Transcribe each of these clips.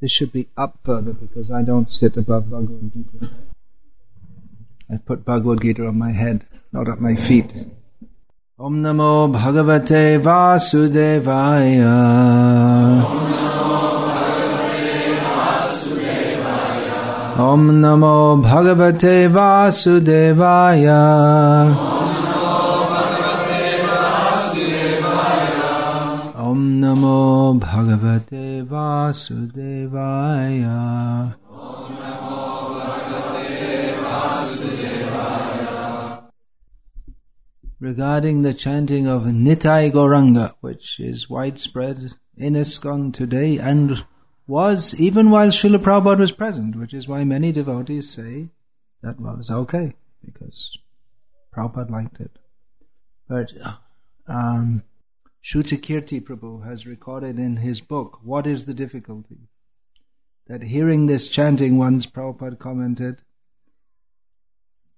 This should be up further because I don't sit above Bhagavad Gita. I put Bhagavad Gita on my head, not at my feet. Om Namo Bhagavate Vasudevaya. Om Namo Bhagavate Vasudevaya. Om Namo Bhagavate Vasudevaya. Regarding the chanting of Nitai Gauranga, which is widespread in ISKCON today and was even while Srila Prabhupada was present, which is why many devotees say that was okay, because Prabhupada liked it. But um, Shrutakirti Prabhu has recorded in his book, What is the Difficulty? That hearing this chanting once, Prabhupada commented,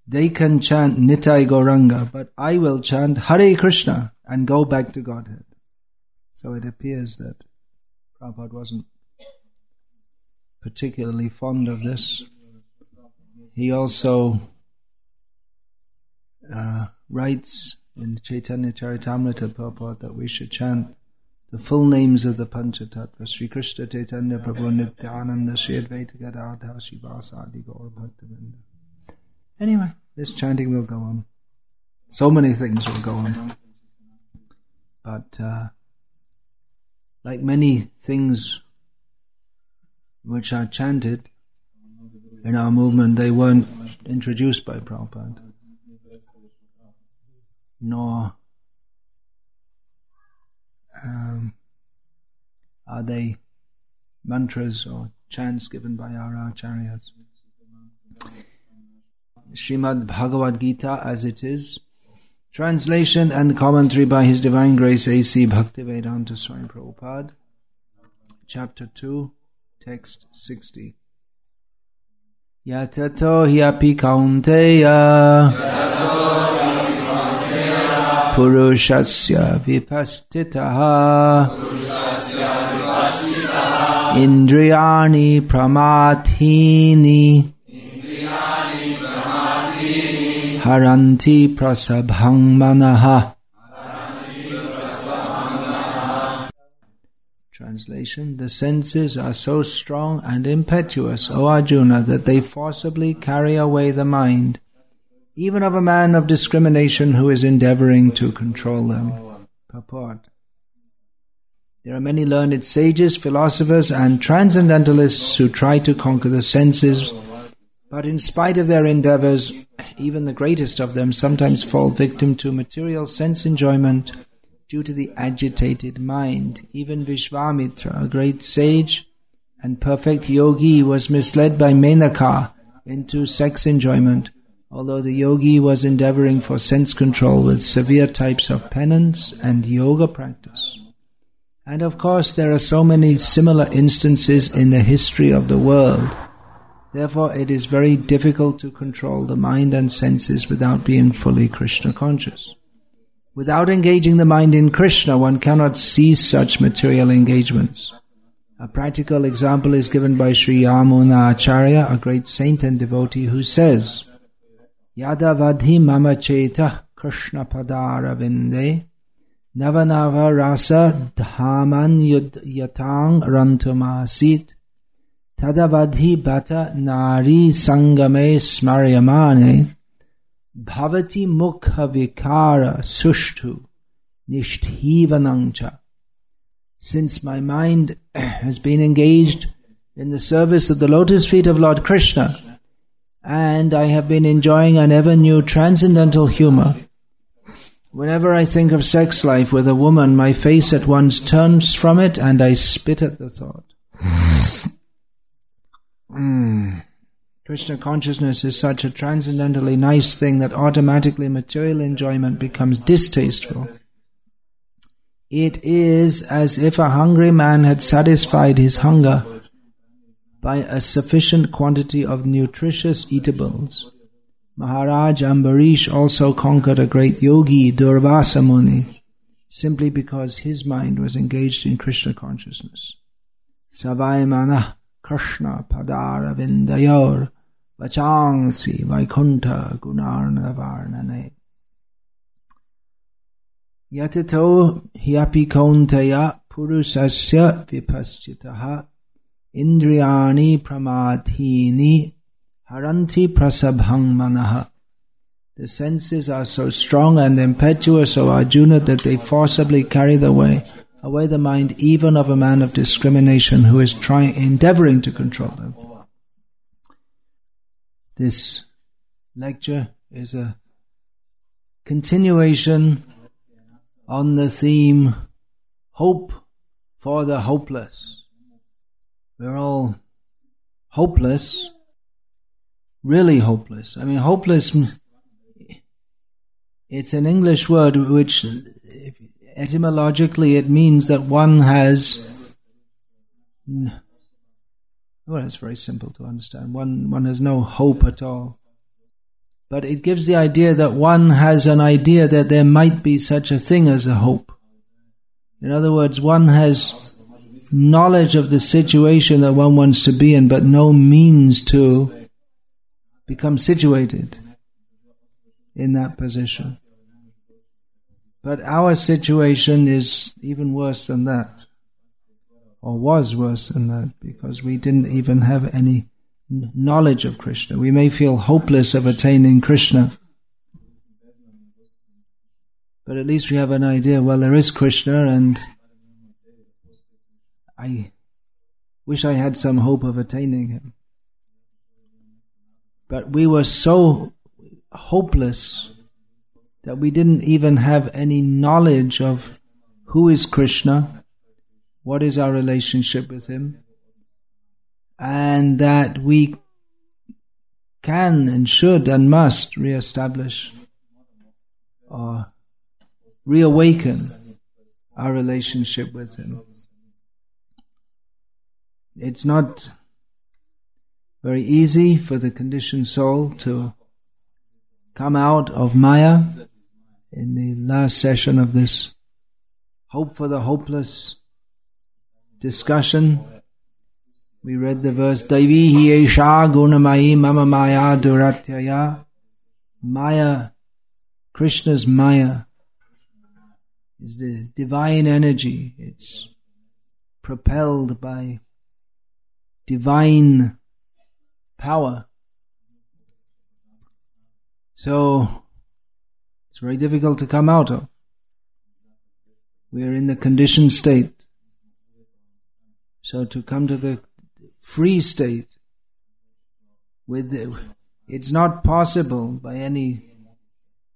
they can chant Nitai Gauranga, but I will chant Hare Krishna and go back to Godhead. So it appears that Prabhupada wasn't particularly fond of this. He also uh, writes in Chaitanya Charitamrita Prabhupada that we should chant the full names of the Panchatattva, Sri Krishna Chaitanya Prabhu Nityananda Sri Advaita Gadadhar Srivasadi Gaur Bhakta Vrinda. Anyway, this chanting will go on. So many things will go on. But uh, like many things which are chanted in our movement, they weren't introduced by Prabhupada, nor um, are they mantras or chants given by our acharyas. Srimad Bhagavad Gita as it is, translation and commentary by His Divine Grace A.C. Bhaktivedanta Swami Prabhupada, chapter 2, text 60. Yatato hyapi kaunteya purushasya vipastitaha indriyani pramathini haranti prasabhang manaha Translation The senses are so strong and impetuous, O Arjuna, that they forcibly carry away the mind, even of a man of discrimination who is endeavoring to control them. Purport There are many learned sages, philosophers, and transcendentalists who try to conquer the senses, but in spite of their endeavors, even the greatest of them sometimes fall victim to material sense enjoyment due to the agitated mind. Even Vishvamitra, a great sage and perfect yogi, was misled by Menaka into sex enjoyment, although the yogi was endeavoring for sense control with severe types of penance and yoga practice. And of course, there are so many similar instances in the history of the world. Therefore, it is very difficult to control the mind and senses without being fully Krishna conscious. Without engaging the mind in Krishna, one cannot cease such material engagements. A practical example is given by Sri Yamuna Acharya, a great saint and devotee, who says, Yada vadhi mama cheta Krishna padara vinde. Navanava rasa dhaman yatang rantumasit. Tadavadhi bata nari sangame smaryamane. Bhavati mukha vikara sushtu nishtivanangcha. Since my mind has been engaged in the service of the lotus feet of Lord Krishna, and I have been enjoying an ever new transcendental humor, whenever I think of sex life with a woman, my face at once turns from it and I spit at the thought. mm. Krishna consciousness is such a transcendently nice thing that automatically material enjoyment becomes distasteful. It is as if a hungry man had satisfied his hunger by a sufficient quantity of nutritious eatables. Maharaj Ambarish also conquered a great yogi, Durvasa Muni, simply because his mind was engaged in Krishna consciousness. Savai Manah Krishna Padara Vindayor Vachangsi Vaikunta Gunarna Varnane. Yatato hyapi purusasya vipaschitaha indriyani pramadhini haranti prasabhang manaha. The senses are so strong and impetuous, O Arjuna, that they forcibly carry the way away the mind even of a man of discrimination who is trying endeavoring to control them. This lecture is a continuation on the theme hope for the hopeless. We're all hopeless, really hopeless. I mean, hopeless, it's an English word which etymologically it means that one has well it's very simple to understand. One one has no hope at all. But it gives the idea that one has an idea that there might be such a thing as a hope. In other words one has knowledge of the situation that one wants to be in but no means to become situated in that position but our situation is even worse than that, or was worse than that, because we didn't even have any knowledge of Krishna. We may feel hopeless of attaining Krishna, but at least we have an idea, well, there is Krishna, and I wish I had some hope of attaining him. But we were so hopeless that we didn't even have any knowledge of who is Krishna, what is our relationship with Him, and that we can and should and must re-establish or reawaken our relationship with Him. It's not very easy for the conditioned soul to come out of Maya in the last session of this Hope for the Hopeless discussion, we read the verse Daivihi Esha Gunamayi Mama Maya Duratyaya. Maya, Krishna's Maya, is the divine energy. It's propelled by divine power. So, it's very difficult to come out of. We are in the conditioned state. So to come to the free state with it's not possible by any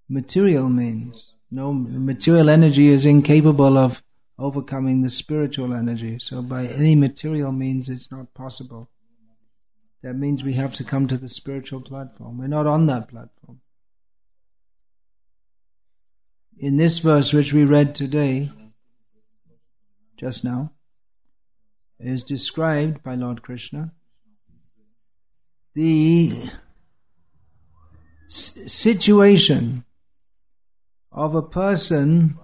material means. No material energy is incapable of overcoming the spiritual energy. So by any material means it's not possible. That means we have to come to the spiritual platform. We're not on that platform in this verse which we read today, just now, is described by Lord Krishna the situation of a person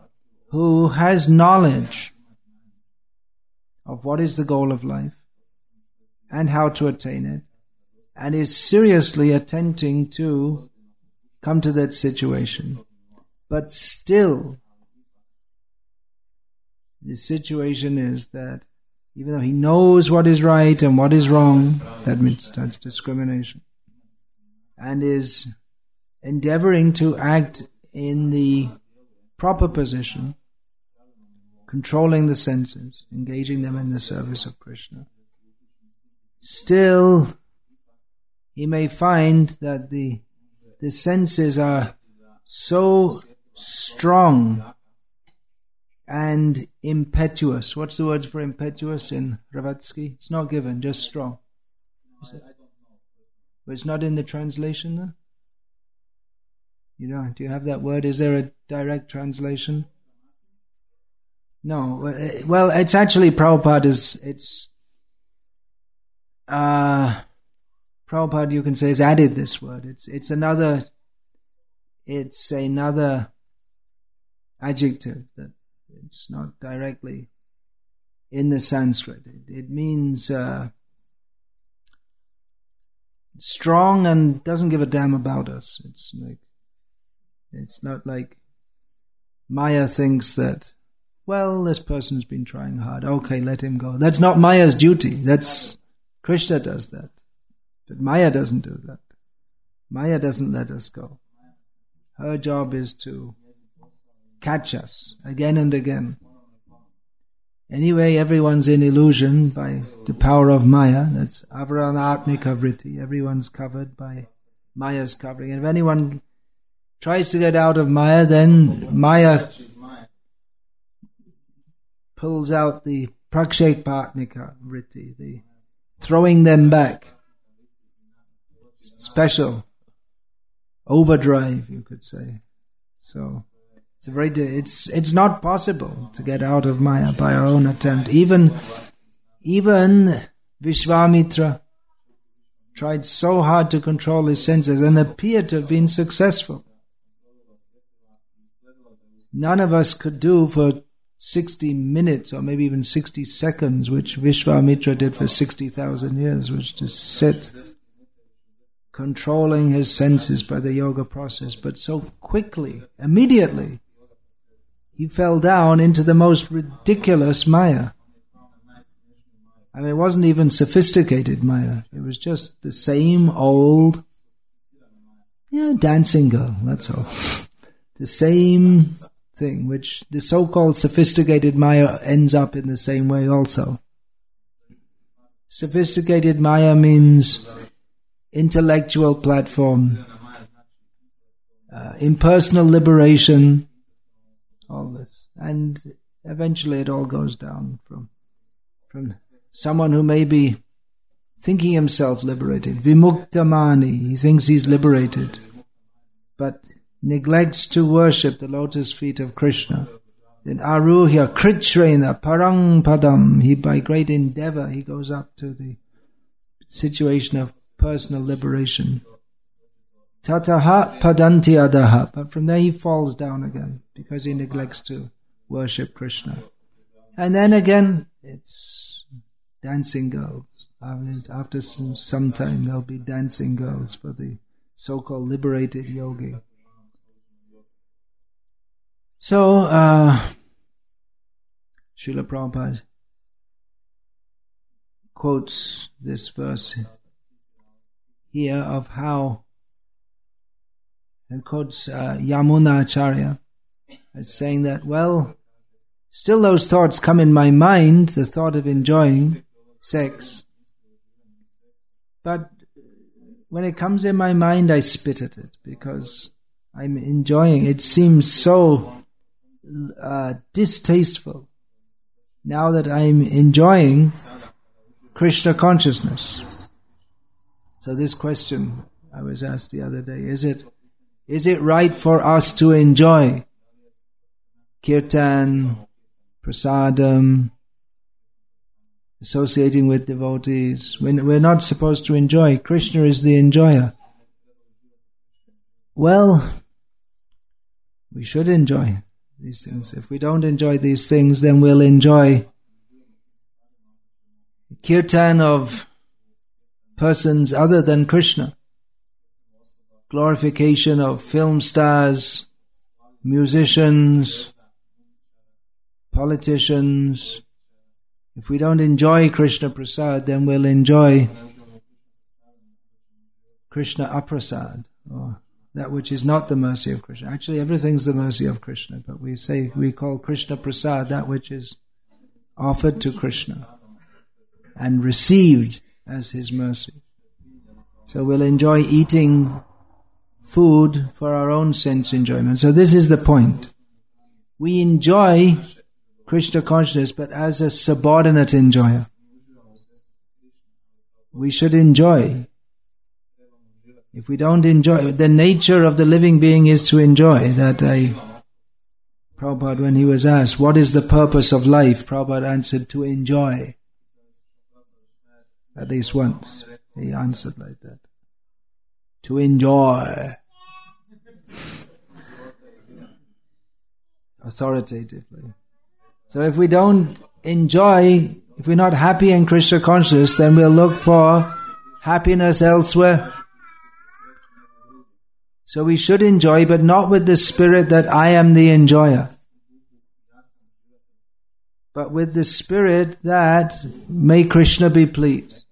who has knowledge of what is the goal of life and how to attain it and is seriously attempting to come to that situation. But still, the situation is that even though he knows what is right and what is wrong, that means that's discrimination, and is endeavoring to act in the proper position, controlling the senses, engaging them in the service of Krishna. Still, he may find that the the senses are so strong and impetuous. What's the word for impetuous in Blavatsky? It's not given, just strong. It? But it's not in the translation though? You know, do you have that word? Is there a direct translation? No. Well, it's actually Prabhupada it's, uh, Prabhupada you can say has added this word. It's, it's another, it's another adjective that it's not directly in the Sanskrit. It, it means uh, strong and doesn't give a damn about us. It's like, it's not like Maya thinks that, well, this person's been trying hard. Okay, let him go. That's not Maya's duty. That's, Krishna does that. But Maya doesn't do that. Maya doesn't let us go. Her job is to catch us again and again. Anyway, everyone's in illusion by the power of Maya. That's avaranatmika vritti. Everyone's covered by Maya's covering. And if anyone tries to get out of Maya, then Maya pulls out the prakshepatmika vritti, the throwing them back. Special overdrive, you could say. So it's a very it's it's not possible to get out of Maya by our own attempt. Even even Vishwamitra tried so hard to control his senses and appeared to have been successful. None of us could do for 60 minutes or maybe even 60 seconds, which Vishwamitra did for 60,000 years, which to sit controlling his senses by the yoga process, but so quickly, immediately, he fell down into the most ridiculous Maya. I mean, it wasn't even sophisticated Maya. It was just the same old, yeah, dancing girl, that's all. the same thing, which the so-called sophisticated Maya ends up in the same way also. Sophisticated Maya means intellectual platform, uh, impersonal liberation, all this. And eventually it all goes down from, from someone who may be thinking himself liberated, vimuktamani, he thinks he's liberated, but neglects to worship the lotus feet of Krishna. Then aruhya kritrena parang padam, he by great endeavor he goes up to the situation of personal liberation. Tataha padanti adaha. But from there he falls down again because he neglects to worship Krishna. And then again, it's dancing girls. After some, some time, there'll be dancing girls for the so-called liberated yogi. So, uh, Srila Prabhupada quotes this verse here of how and quotes uh, Yamuna Acharya as saying that, well, still those thoughts come in my mind, the thought of enjoying sex, but when it comes in my mind, I spit at it because I'm enjoying. It seems so uh, distasteful now that I'm enjoying Krishna consciousness. So this question I was asked the other day, is it, is it right for us to enjoy kirtan, prasadam, associating with devotees? We're not supposed to enjoy. Krishna is the enjoyer. Well, we should enjoy these things. If we don't enjoy these things, then we'll enjoy kirtan of persons other than Krishna. Glorification of film stars, musicians, politicians. If we don't enjoy Krishna Prasad, then we'll enjoy Krishna Aprasad, or that which is not the mercy of Krishna. Actually, everything's the mercy of Krishna, but we say we call Krishna Prasad that which is offered to Krishna and received as His mercy. So we'll enjoy eating food for our own sense enjoyment. So this is the point. We enjoy Krishna consciousness, but as a subordinate enjoyer. We should enjoy. If we don't enjoy, the nature of the living being is to enjoy. That I, Prabhupada, when he was asked, what is the purpose of life? Prabhupada answered, to enjoy. At least once. He answered like that. To enjoy. Authoritatively. So if we don't enjoy, if we're not happy in Krishna consciousness, then we'll look for happiness elsewhere. So we should enjoy, but not with the spirit that I am the enjoyer. But with the spirit that may Krishna be pleased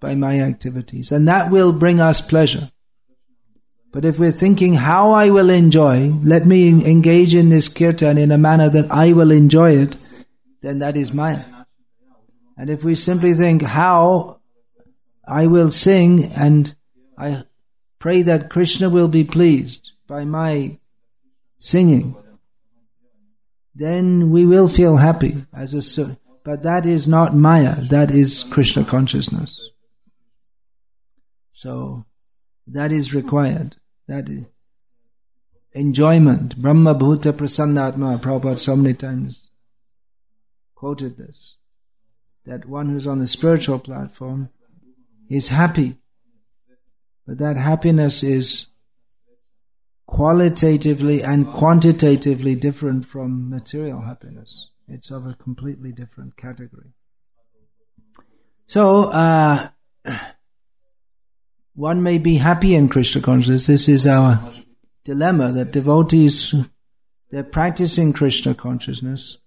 by my activities. And that will bring us pleasure. But if we're thinking how I will enjoy, let me engage in this kirtan in a manner that I will enjoy it, then that is Maya. And if we simply think how I will sing and I pray that Krishna will be pleased by my singing, then we will feel happy as a but that is not Maya, that is Krishna consciousness. So that is required. That enjoyment, Brahma Bhuta Prasannatma, Prabhupada so many times quoted this, that one who's on the spiritual platform is happy, but that happiness is qualitatively and quantitatively different from material happiness. It's of a completely different category. So, uh, one may be happy in Krishna consciousness. This is our dilemma that devotees, they're practicing Krishna consciousness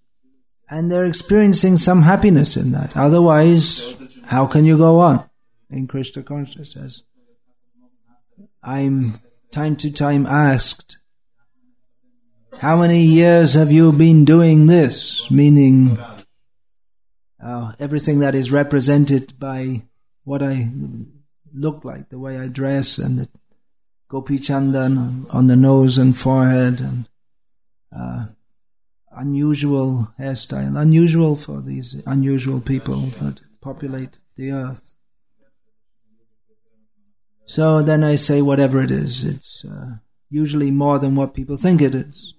and they're experiencing some happiness in that. Otherwise, how can you go on in Krishna consciousness? I'm time to time asked, how many years have you been doing this? Meaning, uh, everything that is represented by what I look like, the way I dress, and the gopi chandan on the nose and forehead, and uh, unusual hairstyle, unusual for these unusual people that populate the earth. So then I say whatever it is, it's uh, usually more than what people think it is.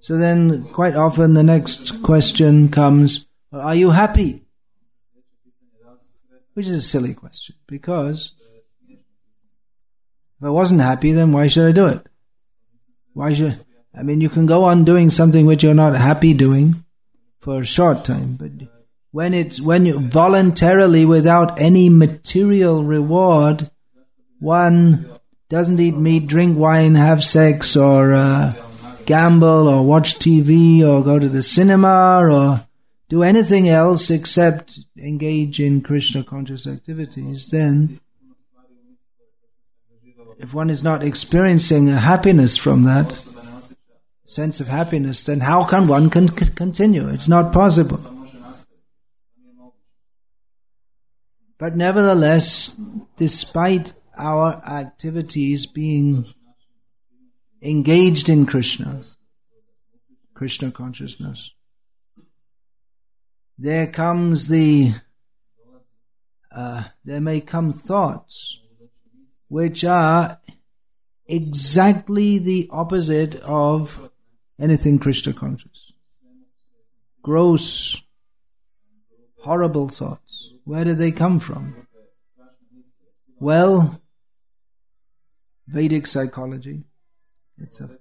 So then quite often the next question comes, are you happy? Which is a silly question because if I wasn't happy, then why should I do it? Why should, I mean, you can go on doing something which you're not happy doing for a short time, but when it's, when you voluntarily without any material reward, one doesn't eat meat, drink wine, have sex, or uh, gamble, or watch TV, or go to the cinema, or do anything else except engage in Krishna conscious activities, then if one is not experiencing a happiness from that sense of happiness, then how can one con- continue? It's not possible. But nevertheless, despite our activities being engaged in Krishna, Krishna consciousness, there comes the, uh, there may come thoughts which are exactly the opposite of anything Krishna conscious. Gross, horrible thoughts. Where do they come from? Well, Vedic psychology. It's a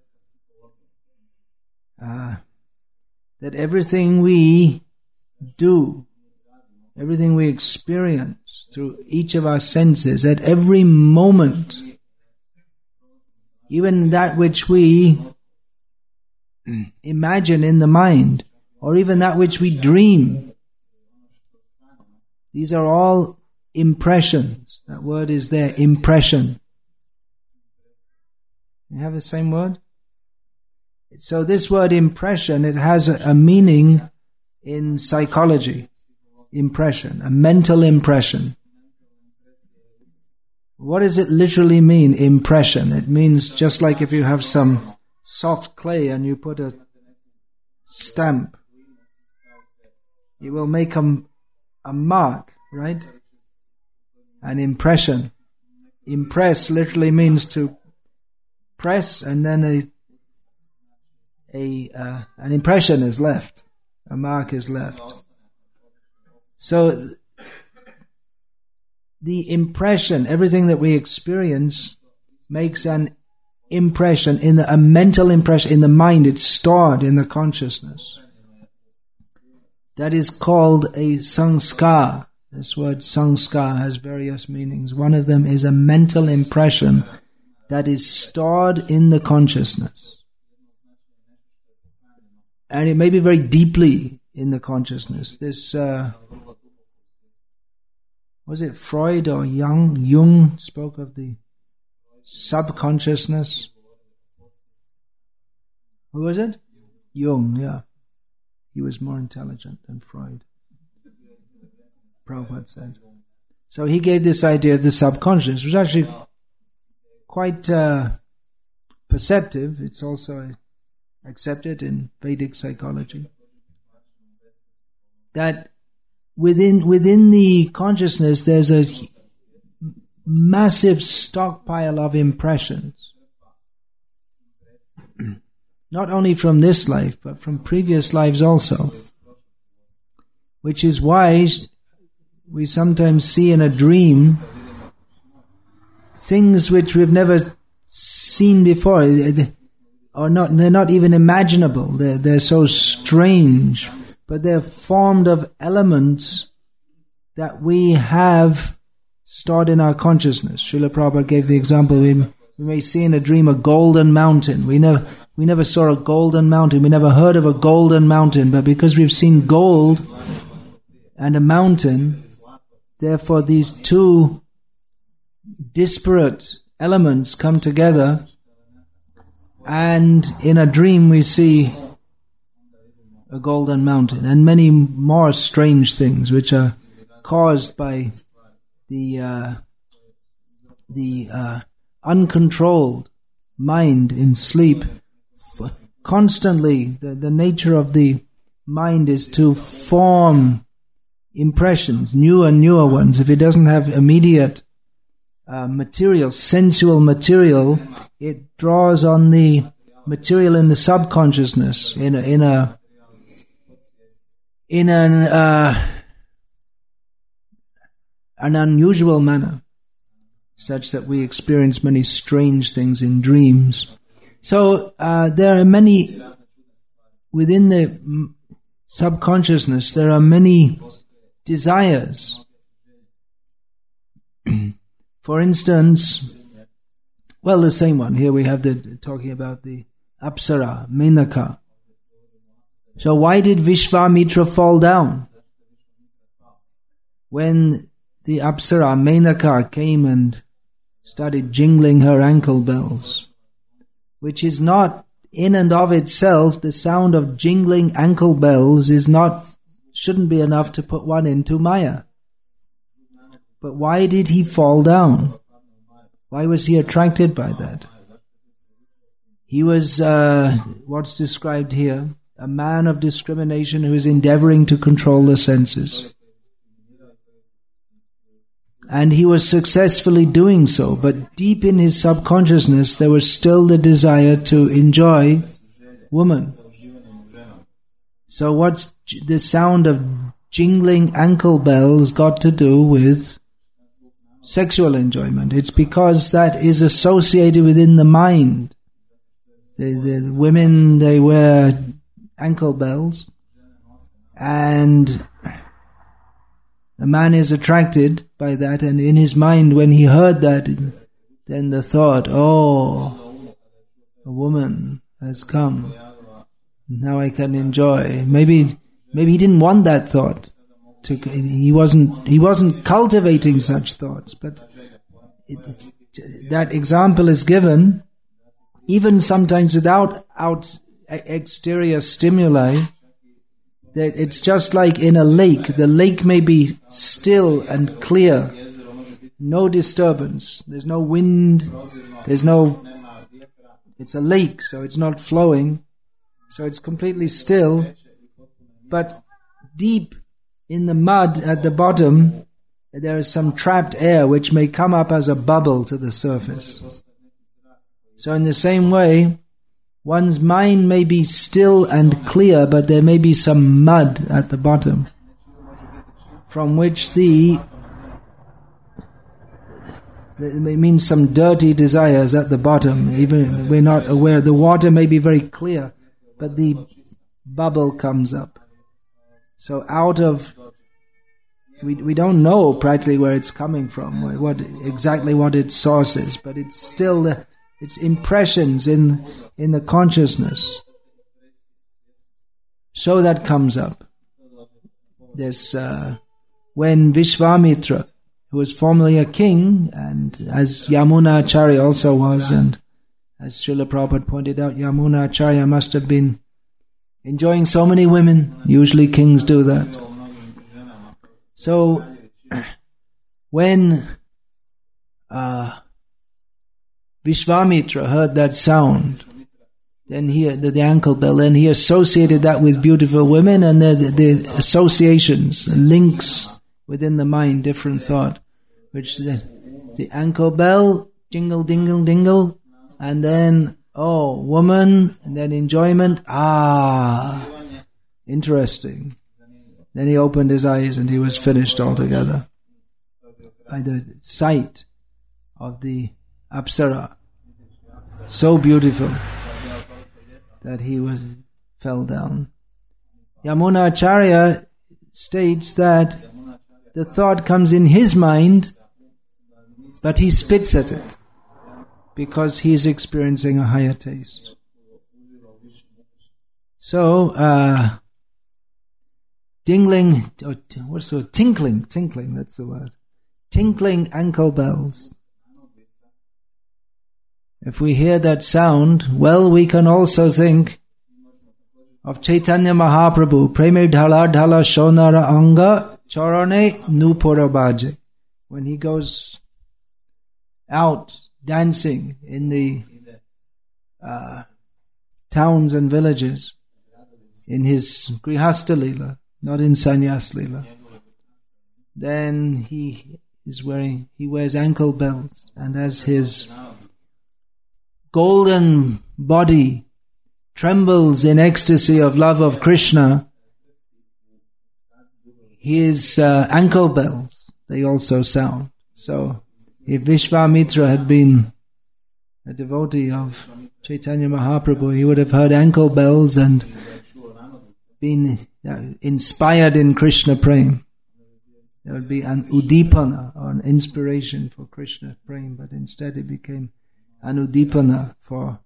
uh, that everything we do, everything we experience through each of our senses at every moment, even that which we imagine in the mind, or even that which we dream, these are all impressions. That word is there, impression. You have the same word? So this word impression, it has a, a meaning in psychology. Impression, a mental impression. What does it literally mean, impression? It means just like if you have some soft clay and you put a stamp, it will make a, a mark, right? An impression. Impress literally means to press and then a, a uh, an impression is left a mark is left. So the impression, everything that we experience makes an impression in the, a mental impression in the mind. It's stored in the consciousness. That is called a sanskar. This word sanskar has various meanings. One of them is a mental impression that is stored in the consciousness. And it may be very deeply in the consciousness. This, uh, was it Freud or Jung? Jung spoke of the subconsciousness. Who was it? Jung, yeah. He was more intelligent than Freud. Prabhupada said. So he gave this idea of the subconscious, which actually quite uh, perceptive. It's also accepted in Vedic psychology. That within within the consciousness there's a massive stockpile of impressions. Not only from this life, but from previous lives also. Which is why we sometimes see in a dream things which we've never seen before. Or not they're not even imaginable. They're, they're so strange. But they're formed of elements that we have stored in our consciousness. Srila Prabhupada gave the example. We, we may see in a dream a golden mountain. We never we never saw a golden mountain. We never heard of a golden mountain. But because we've seen gold and a mountain Therefore, these two disparate elements come together, and in a dream we see a golden mountain and many more strange things which are caused by the uh, the uh, uncontrolled mind in sleep. Constantly, the, the nature of the mind is to form impressions, newer and newer ones, if it doesn't have immediate uh, material, sensual material, it draws on the material in the subconsciousness in a, in a in an uh, an unusual manner, such that we experience many strange things in dreams. So uh, there are many within the subconsciousness. There are many desires. For instance, well, the same one. Here we have the talking about the Apsara, Menaka. So why did Vishvamitra fall down? When the Apsara, Menaka, came and started jingling her ankle bells, which is not in and of itself, the sound of jingling ankle bells is not shouldn't be enough to put one into Maya. But why did he fall down? Why was he attracted by that? He was uh, what's described here a man of discrimination who is endeavoring to control the senses. And he was successfully doing so, but deep in his subconsciousness there was still the desire to enjoy woman. So what's the sound of jingling ankle bells got to do with sexual enjoyment? It's because that is associated within the mind. The, the women, they wear ankle bells and a man is attracted by that and in his mind when he heard that then the thought, oh, a woman has come now I can enjoy. Maybe, maybe he didn't want that thought. To, he wasn't, he wasn't cultivating such thoughts, but it, that example is given even sometimes without out exterior stimuli. That it's just like in a lake. The lake may be still and clear, no disturbance. There's no wind. There's no. It's a lake, so it's not flowing. So it's completely still, but deep in the mud at the bottom, there is some trapped air which may come up as a bubble to the surface. So, in the same way, one's mind may be still and clear, but there may be some mud at the bottom from which the it means some dirty desires at the bottom. Even we're not aware. The water may be very clear, but the bubble comes up. So out of we, we don't know practically where it's coming from, what exactly what its source is, but it's still it's impressions in in the consciousness. So that comes up. This uh, when Vishwamitra, who was formerly a king, and as Yamuna Acharya also was, and as Srila Prabhupada pointed out, Yamuna Acharya must have been enjoying so many women. Usually kings do that. So, when uh, Vishvamitra heard that sound, then he the, the, ankle bell, and he associated that with beautiful women and the, the, the associations, links within the mind, different thought, which the, the ankle bell, jingle, dingle, dingle, and then, oh, woman, and then enjoyment, ah, interesting. Then he opened his eyes and he was finished altogether by the sight of the Apsara. So beautiful that he was, fell down. Yamuna Acharya states that the thought comes in his mind, but he spits at it because he is experiencing a higher taste. So, uh, dingling, or what's the word? Tinkling, tinkling, that's the word. Tinkling ankle bells. If we hear that sound, well, we can also think of Chaitanya Mahaprabhu, Preme Dhala Dhala Shonara Anga Charane Nupurabaje. When he goes out dancing in the uh, towns and villages in his Grihastha Lila, not in Sanyas Lila. Then he is wearing, he wears ankle bells, and as his golden body trembles in ecstasy of love of Krishna, his uh, ankle bells, they also sound. So, if Vishvamitra had been a devotee of Chaitanya Mahaprabhu, he would have heard ankle bells and been inspired in Krishna prema. There would be an udipana or an inspiration for Krishna prema, but instead it became an udipana for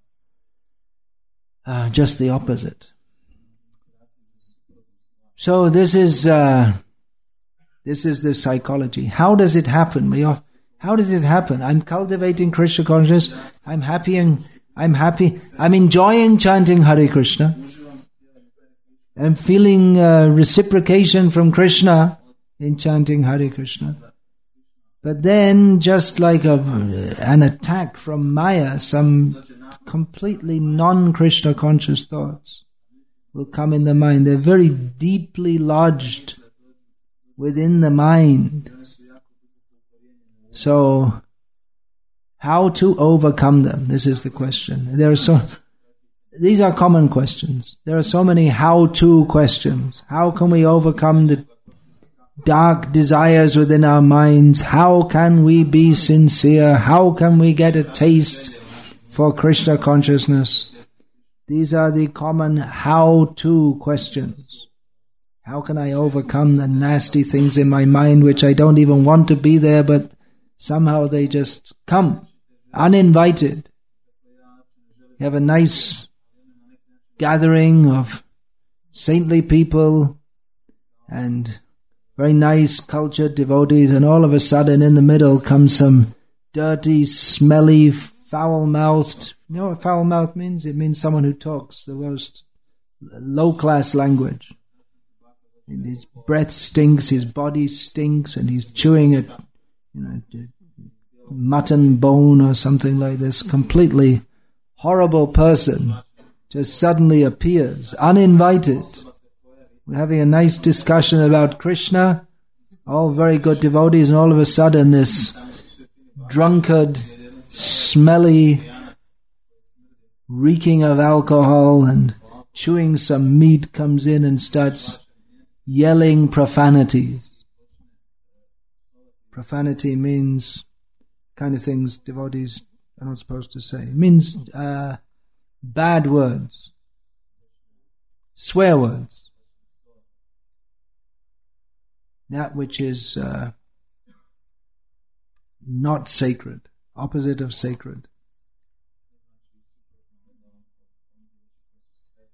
uh, just the opposite. So this is uh, this is the psychology. How does it happen? We are, how does it happen? I'm cultivating Krishna consciousness. I'm happy and I'm happy. I'm enjoying chanting Hare Krishna. I'm feeling uh, reciprocation from Krishna in chanting Hare Krishna. But then, just like a, an attack from Maya, some completely non-Krishna conscious thoughts will come in the mind. They're very deeply lodged within the mind. So, how to overcome them? This is the question. There are so, these are common questions. There are so many how to questions. How can we overcome the dark desires within our minds? How can we be sincere? How can we get a taste for Krishna consciousness? These are the common how to questions. How can I overcome the nasty things in my mind which I don't even want to be there, but somehow they just come uninvited? You have a nice gathering of saintly people and very nice cultured devotees, and all of a sudden in the middle comes some dirty, smelly, foul mouthed. You know what foul mouth means? It means someone who talks the most low class language. And his breath stinks, his body stinks, and he's chewing at, you know, mutton bone or something like this. Completely horrible person just suddenly appears, uninvited. We're having a nice discussion about Krishna, all very good devotees, and all of a sudden this drunkard, smelly, reeking of alcohol and chewing some meat comes in and starts yelling profanities. Profanity means kind of things devotees are not supposed to say. It means uh, bad words, swear words. that which is uh, not sacred, opposite of sacred.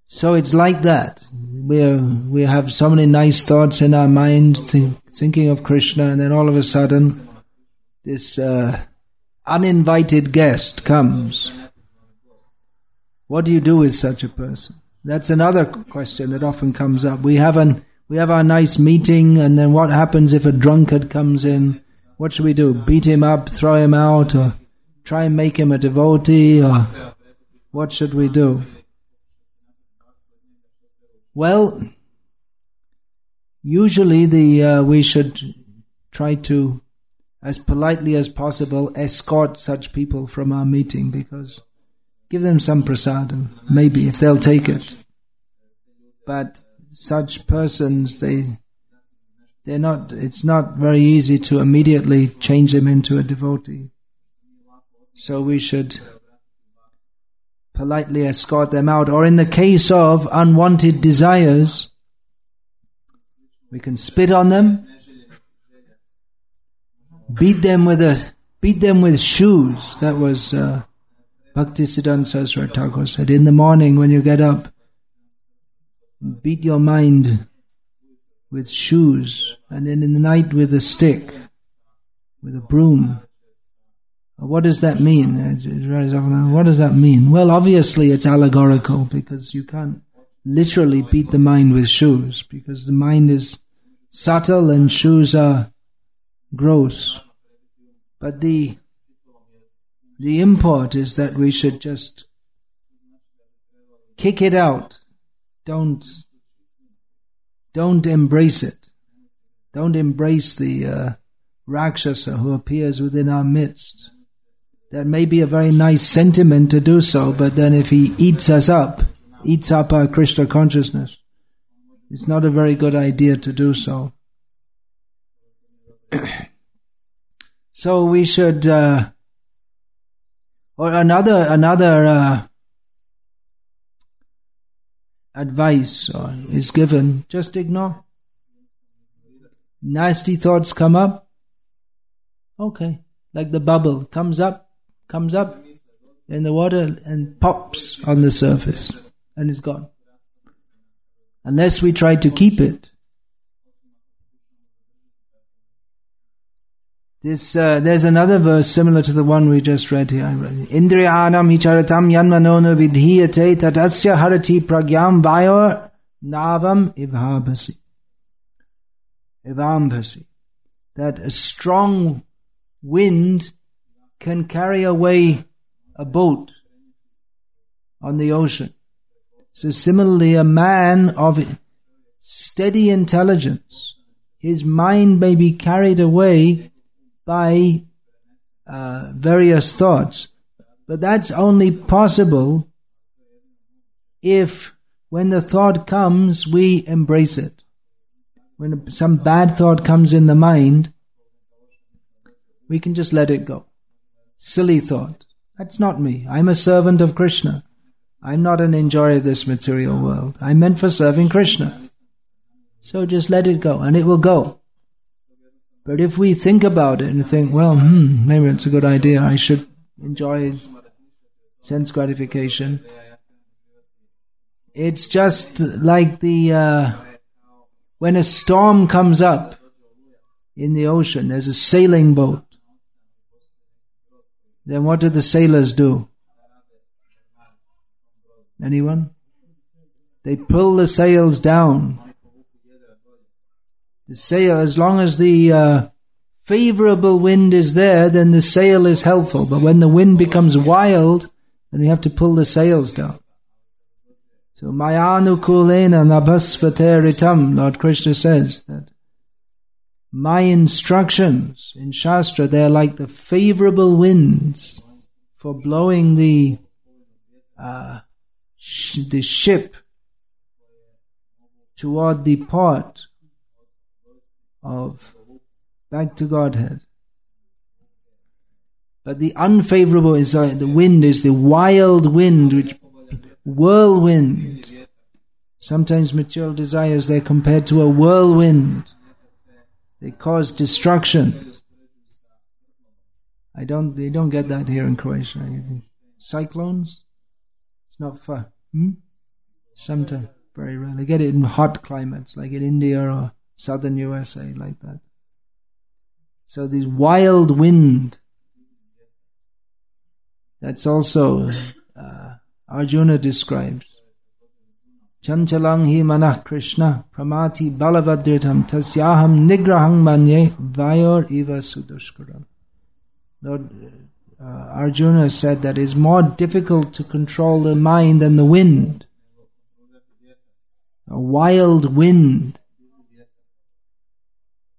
So it's like that. We we have so many nice thoughts in our mind, think, thinking of Krishna, and then all of a sudden, this uh, uninvited guest comes. What do you do with such a person? That's another question that often comes up. We have an we have our nice meeting, and then what happens if a drunkard comes in? What should we do? Beat him up, throw him out, or try and make him a devotee, or what should we do? Well, usually the uh, we should try to, as politely as possible, escort such people from our meeting because give them some prasadam, maybe if they'll take it. But such persons, they they're not. It's not very easy to immediately change them into a devotee. So we should politely escort them out. Or in the case of unwanted desires, we can spit on them, beat them with a beat them with shoes. That was uh, Bhaktisiddhanta Saraswati Thakur said. In the morning when you get up, beat your mind with shoes, and then in the night with a stick, with a broom. What does that mean? What does that mean? Well, obviously it's allegorical because you can't literally beat the mind with shoes because the mind is subtle and shoes are gross. But the the import is that we should just kick it out. Don't don't embrace it. Don't embrace the uh, Rakshasa who appears within our midst. That may be a very nice sentiment to do so, but then if he eats us up, eats up our Krishna consciousness, it's not a very good idea to do so. so we should, uh, or another another uh, advice is given, just ignore. Nasty thoughts come up. Okay, like the bubble comes up, comes up in the water and pops on the surface and is gone. Unless we try to keep it. This, uh, there's another verse similar to the one we just read here. Indriyanam hicharatam yanmanono vidhiyate tatasya harati pragyam vayor navam ivhabhasi. Ivambhasi. That a strong wind can carry away a boat on the ocean. So similarly, a man of steady intelligence, his mind may be carried away by uh, various thoughts, but that's only possible if when the thought comes, we embrace it. When some bad thought comes in the mind, we can just let it go. Silly thought. That's not me. I'm a servant of Krishna. I'm not an enjoyer of this material world. I'm meant for serving Krishna. So just let it go, and it will go. But if we think about it and think, well, hmm, maybe it's a good idea, I should enjoy sense gratification. It's just like the, uh, when a storm comes up in the ocean, there's a sailing boat. Then what do the sailors do? Anyone? They pull the sails down. The sail, as long as the uh, favorable wind is there, then the sail is helpful. But when the wind becomes wild, then we have to pull the sails down. So Mayanukulena nabhasvateritam, Lord Krishna says that my instructions in Shastra, they're like the favorable winds for blowing the uh, sh- the ship toward the port of back to Godhead. But the unfavorable is uh, the wind is the wild wind, which whirlwind. Sometimes material desires they're compared to a whirlwind They cause destruction. I don't, they don't get that here in Croatia. Cyclones? It's not fun. Hmm? Sometimes, very rarely. Get it in hot climates, like in India or southern USA, like that. So this wild wind, that's also, uh, Arjuna describes. Chanchalang hi manah Krishna pramati balavadritam tasyaham nigrahang manye vayor eva sudushkaram. Lord uh, Arjuna said that it's more difficult to control the mind than the wind. A wild wind.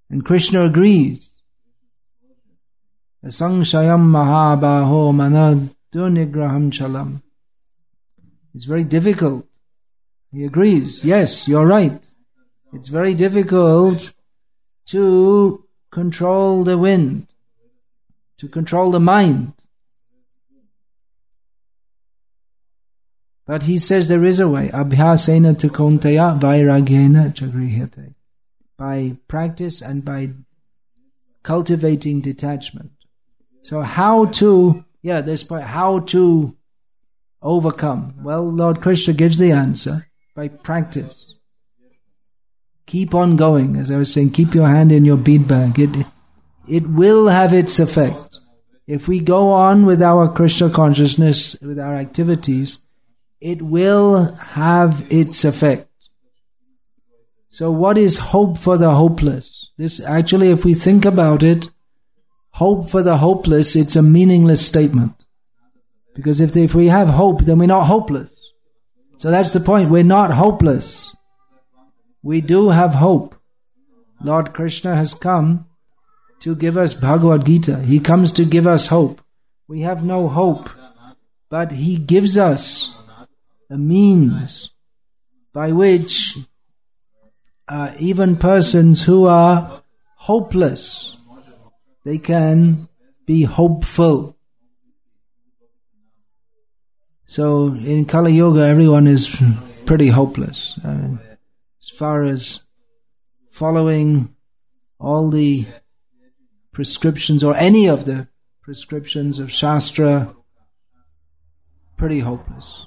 And Krishna agrees. Asangshayam mahabaho manadunigraham chalam. It's very difficult. He agrees. Yes, you're right. It's very difficult to control the wind to control the mind. But he says there is a way. Abhyasena to konteya vairagyena chagrihate. By practice and by cultivating detachment. So how to, yeah, this point, how to overcome? Well, Lord Krishna gives the answer by practice. Keep on going. As I was saying, keep your hand in your bead bag. It, it will have its effect. If we go on with our Krishna consciousness, with our activities, it will have its effect. So what is hope for the hopeless? This actually, if we think about it, hope for the hopeless, it's a meaningless statement. Because if, if we have hope, then we're not hopeless. So that's the point. We're not hopeless. We do have hope. Lord Krishna has come to give us Bhagavad Gita. He comes to give us hope. We have no hope, but He gives us a means by which uh, even persons who are hopeless, they can be hopeful. So in Kali Yuga, everyone is pretty hopeless. I mean, as far as following all the prescriptions or any of the prescriptions of Shastra, pretty hopeless.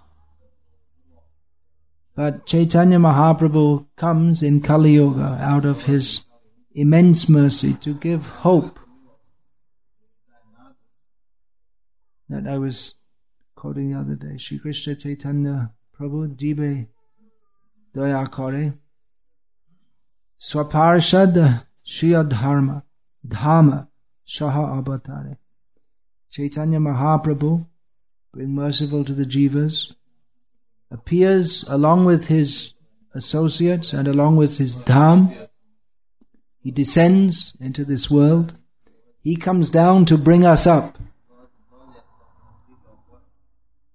But Chaitanya Mahaprabhu comes in Kali Yuga out of his immense mercy to give hope. That I was quoting the other day. Shri Krishna Chaitanya Prabhu Jibe Daya Kare Swaparshad Shriya Dharma Dhama Shaha Avatare. Chaitanya Mahaprabhu, being merciful to the jivas, appears along with his associates and along with his dham. He descends into this world. He comes down to bring us up.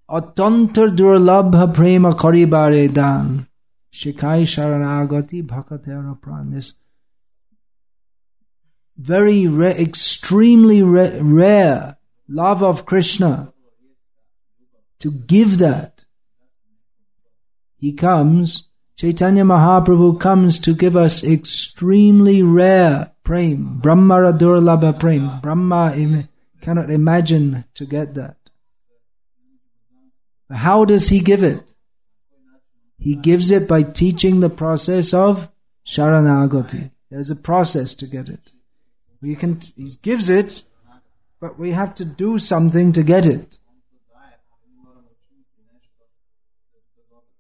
Durlabha prema karibare dan. Shikai sharanagati bhakatera pran. This very extremely rare, love of Krishna. To give that. He comes, Chaitanya Mahaprabhu comes to give us extremely rare prem, Brahmara Durlabha prem. Brahma cannot imagine to get that. How does he give it? He gives it by teaching the process of Sharanagati. There's a process to get it. We can, he gives it, but we have to do something to get it.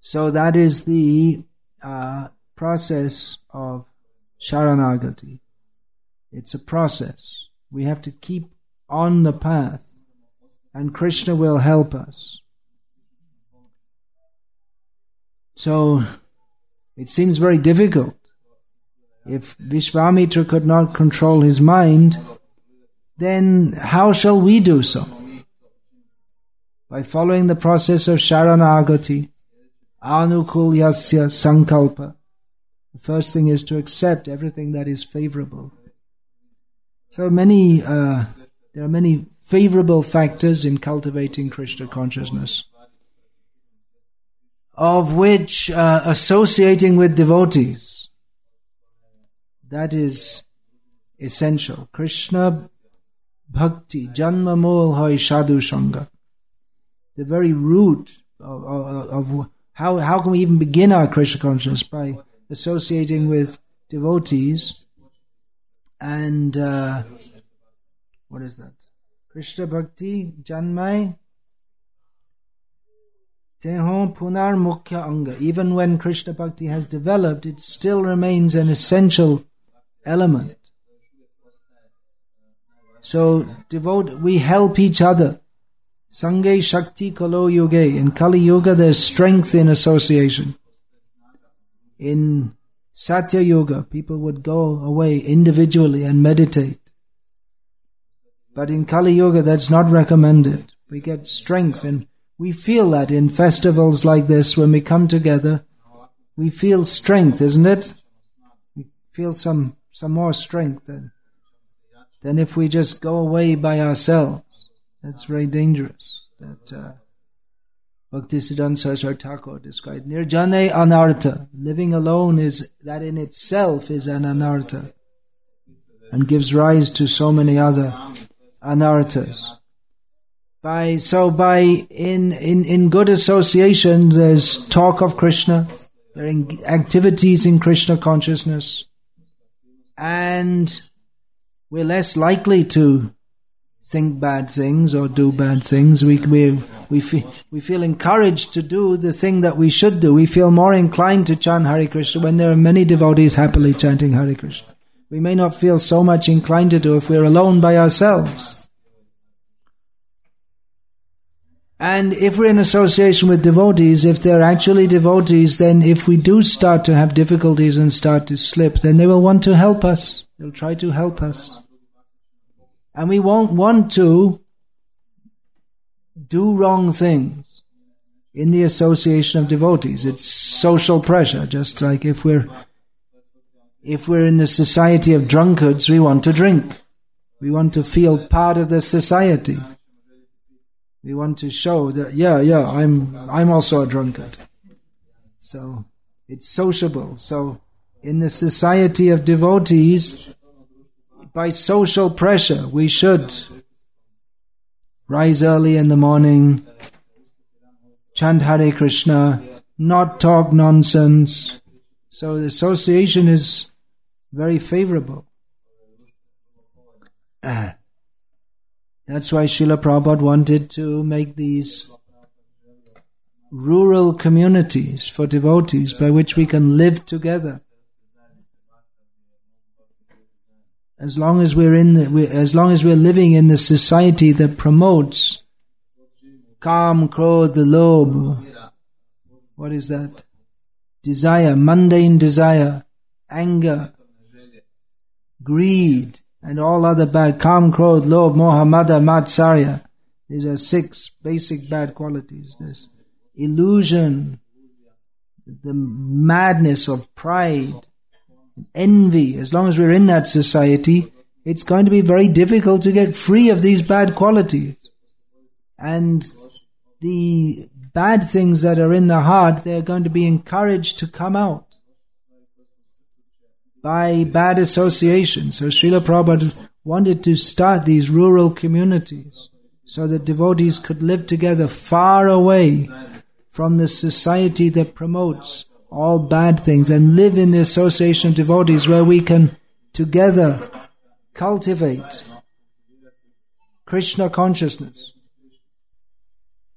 So that is the uh, process of Sharanagati. It's a process. We have to keep on the path, and Krishna will help us. So it seems very difficult. If Vishwamitra could not control his mind, then how shall we do so? By following the process of Sharanagati, Anukulyasya Sankalpa. The first thing is to accept everything that is favorable. So many, uh, there are many favorable factors in cultivating Krishna consciousness, of which uh, associating with devotees that is essential. Krishna bhakti, janma mol hoy sadhu sangha. The very root of, of, of, how, how can we even begin our Krishna consciousness? By associating with devotees and uh, what is that? Krishna bhakti janmai Punar mukhya anga. Even when Krishna bhakti has developed, it still remains an essential element. So devote, we help each other. Sange Shakti Kalo Yuge. In Kali Yuga, there's strength in association. In Satya Yuga, people would go away individually and meditate. But in Kali Yuga, that's not recommended. We get strength and we feel that in festivals like this when we come together. We feel strength, isn't it? We feel some, some more strength than, than if we just go away by ourselves. That's very dangerous. That uh, Bhaktisiddhanta Saraswati Thakur described. Nirjane anartha. Living alone is, that in itself is an anartha. And gives rise to so many other anarthas. By, so by, in, in, in good association, there's talk of Krishna, there are activities in Krishna consciousness, and we're less likely to think bad things or do bad things. We, we, we, feel, we feel encouraged to do the thing that we should do. We feel more inclined to chant Hare Krishna when there are many devotees happily chanting Hare Krishna. We may not feel so much inclined to do if we're alone by ourselves. And if we're in association with devotees, if they're actually devotees, then if we do start to have difficulties and start to slip, then they will want to help us. They'll try to help us. And we won't want to do wrong things in the association of devotees. It's social pressure, just like if we're if we're in the society of drunkards, we want to drink. We want to feel part of the society. We want to show that yeah, yeah, I'm I'm also a drunkard. So it's sociable. So in the society of devotees, by social pressure, we should rise early in the morning, chant Hare Krishna, not talk nonsense. So the association is very favorable. That's why Srila Prabhupada wanted to make these rural communities for devotees by which we can live together. As long as we're in the, as long as we're living in the society that promotes Kam, Krodh, the Lobh, what is that? Desire, mundane desire, anger, greed, and all other bad, Kam, Krodh, Lobh, Moha, Mada, Matsarya. These are six basic bad qualities. This illusion, the madness of pride, envy. As long as we're in that society, it's going to be very difficult to get free of these bad qualities. And the bad things that are in the heart, they're going to be encouraged to come out by bad association. So Srila Prabhupada wanted to start these rural communities so that devotees could live together far away from the society that promotes all bad things and live in the association of devotees where we can together cultivate Krishna consciousness.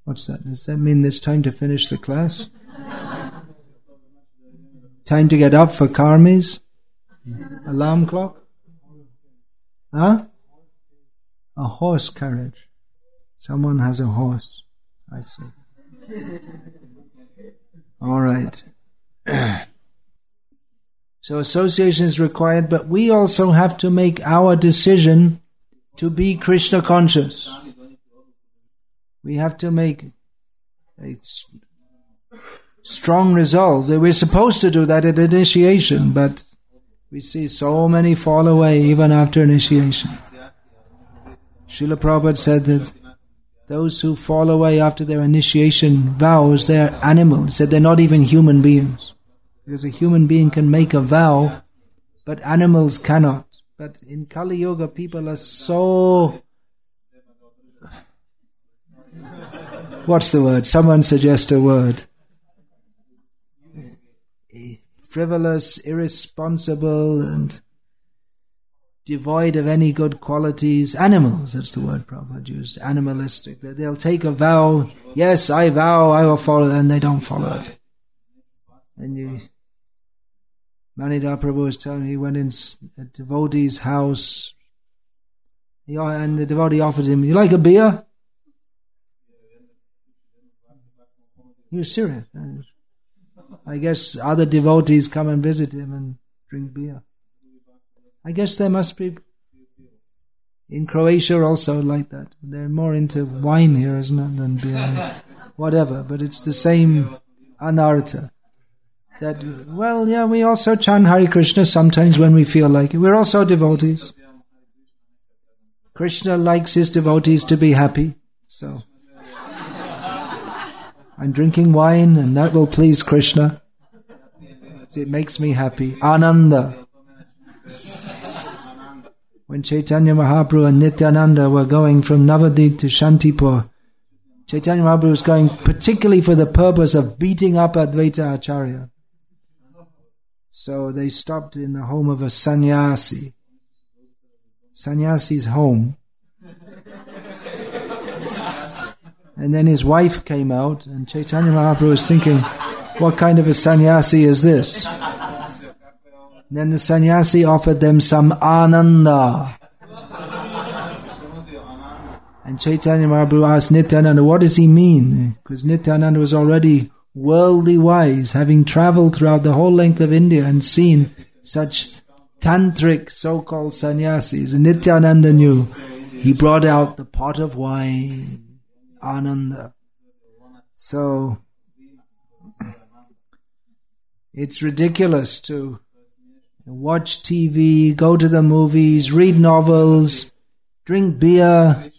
What's that? Does that mean it's time to finish the class? Time to get up for karmis? Alarm clock? Huh? A horse carriage. Someone has a horse. I see. All right. so association is required, but we also have to make our decision to be Krishna conscious. We have to make a strong resolve. We're supposed to do that at initiation, but we see so many fall away even after initiation. Srila Prabhupada said that those who fall away after their initiation vows, they're animals, said they're not even human beings. Because a human being can make a vow, but animals cannot. But in Kali Yuga, people are so. What's the word? Someone suggest a word. Frivolous, irresponsible, and devoid of any good qualities. Animals, that's the word Prabhupada used. Animalistic. They'll take a vow, yes, I vow I will follow, and they don't follow it. And you, Manidhar Prabhu was telling me he went in a devotee's house, and the devotee offered him, you like a beer? He was serious. I guess other devotees come and visit him and drink beer. I guess there must be in Croatia also like that. They're more into wine here, isn't it, than beer? Whatever, but it's the same anartha. That well, yeah, we also chant Hare Krishna sometimes when we feel like it. We're also devotees. Krishna likes his devotees to be happy, so I'm drinking wine, and that will please Krishna. It makes me happy. Ananda. When Chaitanya Mahaprabhu and Nityananda were going from Navadip to Shantipur, Chaitanya Mahaprabhu was going particularly for the purpose of beating up Advaita Acharya. So they stopped in the home of a sannyasi. Sannyasi's home. And then his wife came out, and Chaitanya Mahaprabhu was thinking, what kind of a sannyasi is this? Then the sannyasi offered them some ananda. And Chaitanya Mahaprabhu asked Nityananda, what does he mean? Because Nityananda was already worldly wise, having traveled throughout the whole length of India and seen such tantric so-called sannyasis. And Nityananda knew. He brought out the pot of wine, ananda. So, it's ridiculous to watch TV, go to the movies, read novels, drink beer,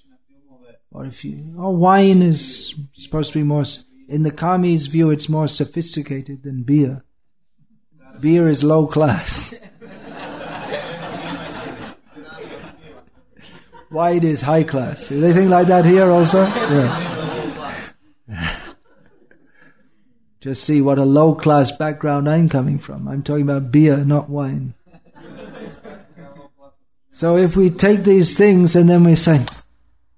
or if you, or wine is supposed to be more, in the karmi's view, it's more sophisticated than beer. Beer is low class. Wine it is high class. Do they think like that here also? Yeah. Just see what a low class background I'm coming from. I'm talking about beer, not wine. So if we take these things and then we say,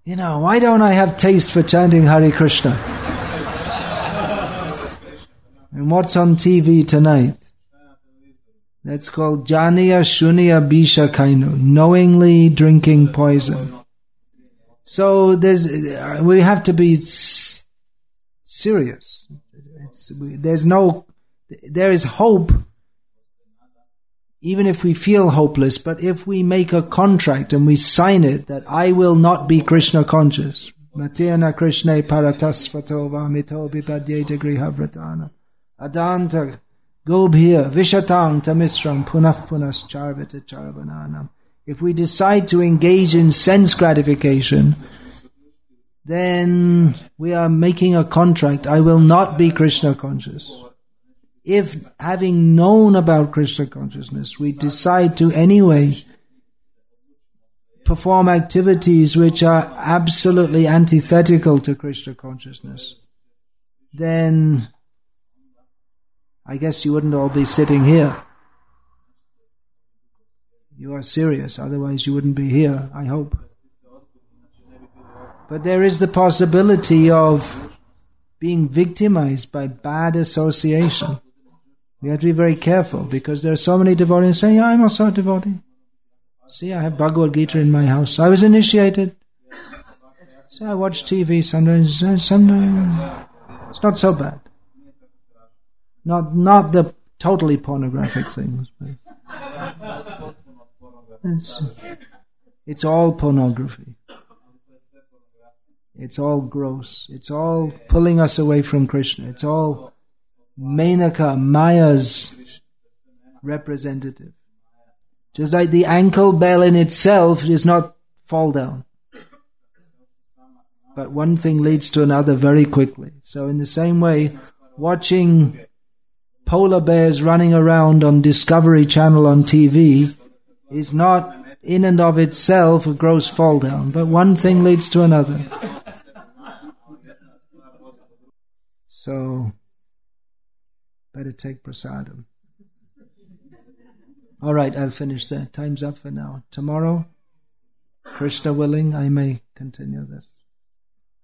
you know, why don't I have taste for chanting Hare Krishna? and what's on TV tonight? That's called Janiya Shunya Bisha Kainu, knowingly drinking poison. So there's, we have to be serious. It's, there's no, there is hope, even if we feel hopeless, but if we make a contract and we sign it that I will not be Krishna conscious, Matena Krishna paratasvatova mito bipadyeta grihavratana, adanta gobhir vishatang tamisram punaf punas charvita charvananam. If we decide to engage in sense gratification, then we are making a contract. I will not be Krishna conscious. If having known about Krishna consciousness, we decide to anyway perform activities which are absolutely antithetical to Krishna consciousness, then I guess you wouldn't all be sitting here. You are serious, otherwise you wouldn't be here, I hope. But there is the possibility of being victimized by bad association. We have to be very careful because there are so many devotees saying, yeah, I'm also a devotee. See, I have Bhagavad Gita in my house. I was initiated. So I watch TV sometimes. Sometimes it's not so bad. Not not the totally pornographic things, it's, it's all pornography. It's all gross. It's all pulling us away from Krishna. It's all Menaka, Maya's representative. Just like the ankle bell in itself does not fall down. But one thing leads to another very quickly. So in the same way, watching polar bears running around on Discovery Channel on TV is not in and of itself a gross fall down, but one thing leads to another. So, better take prasadam. All right, I'll finish there. Time's up for now. Tomorrow, Krishna willing, I may continue this.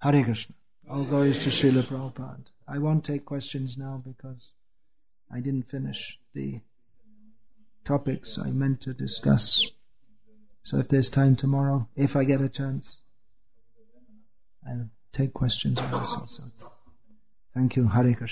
Hare Krishna. All glories to Srila Prabhupada. I won't take questions now because I didn't finish the topics I meant to discuss. So if there's time tomorrow, if I get a chance, I'll take questions also. So thank you, Hare Krishna.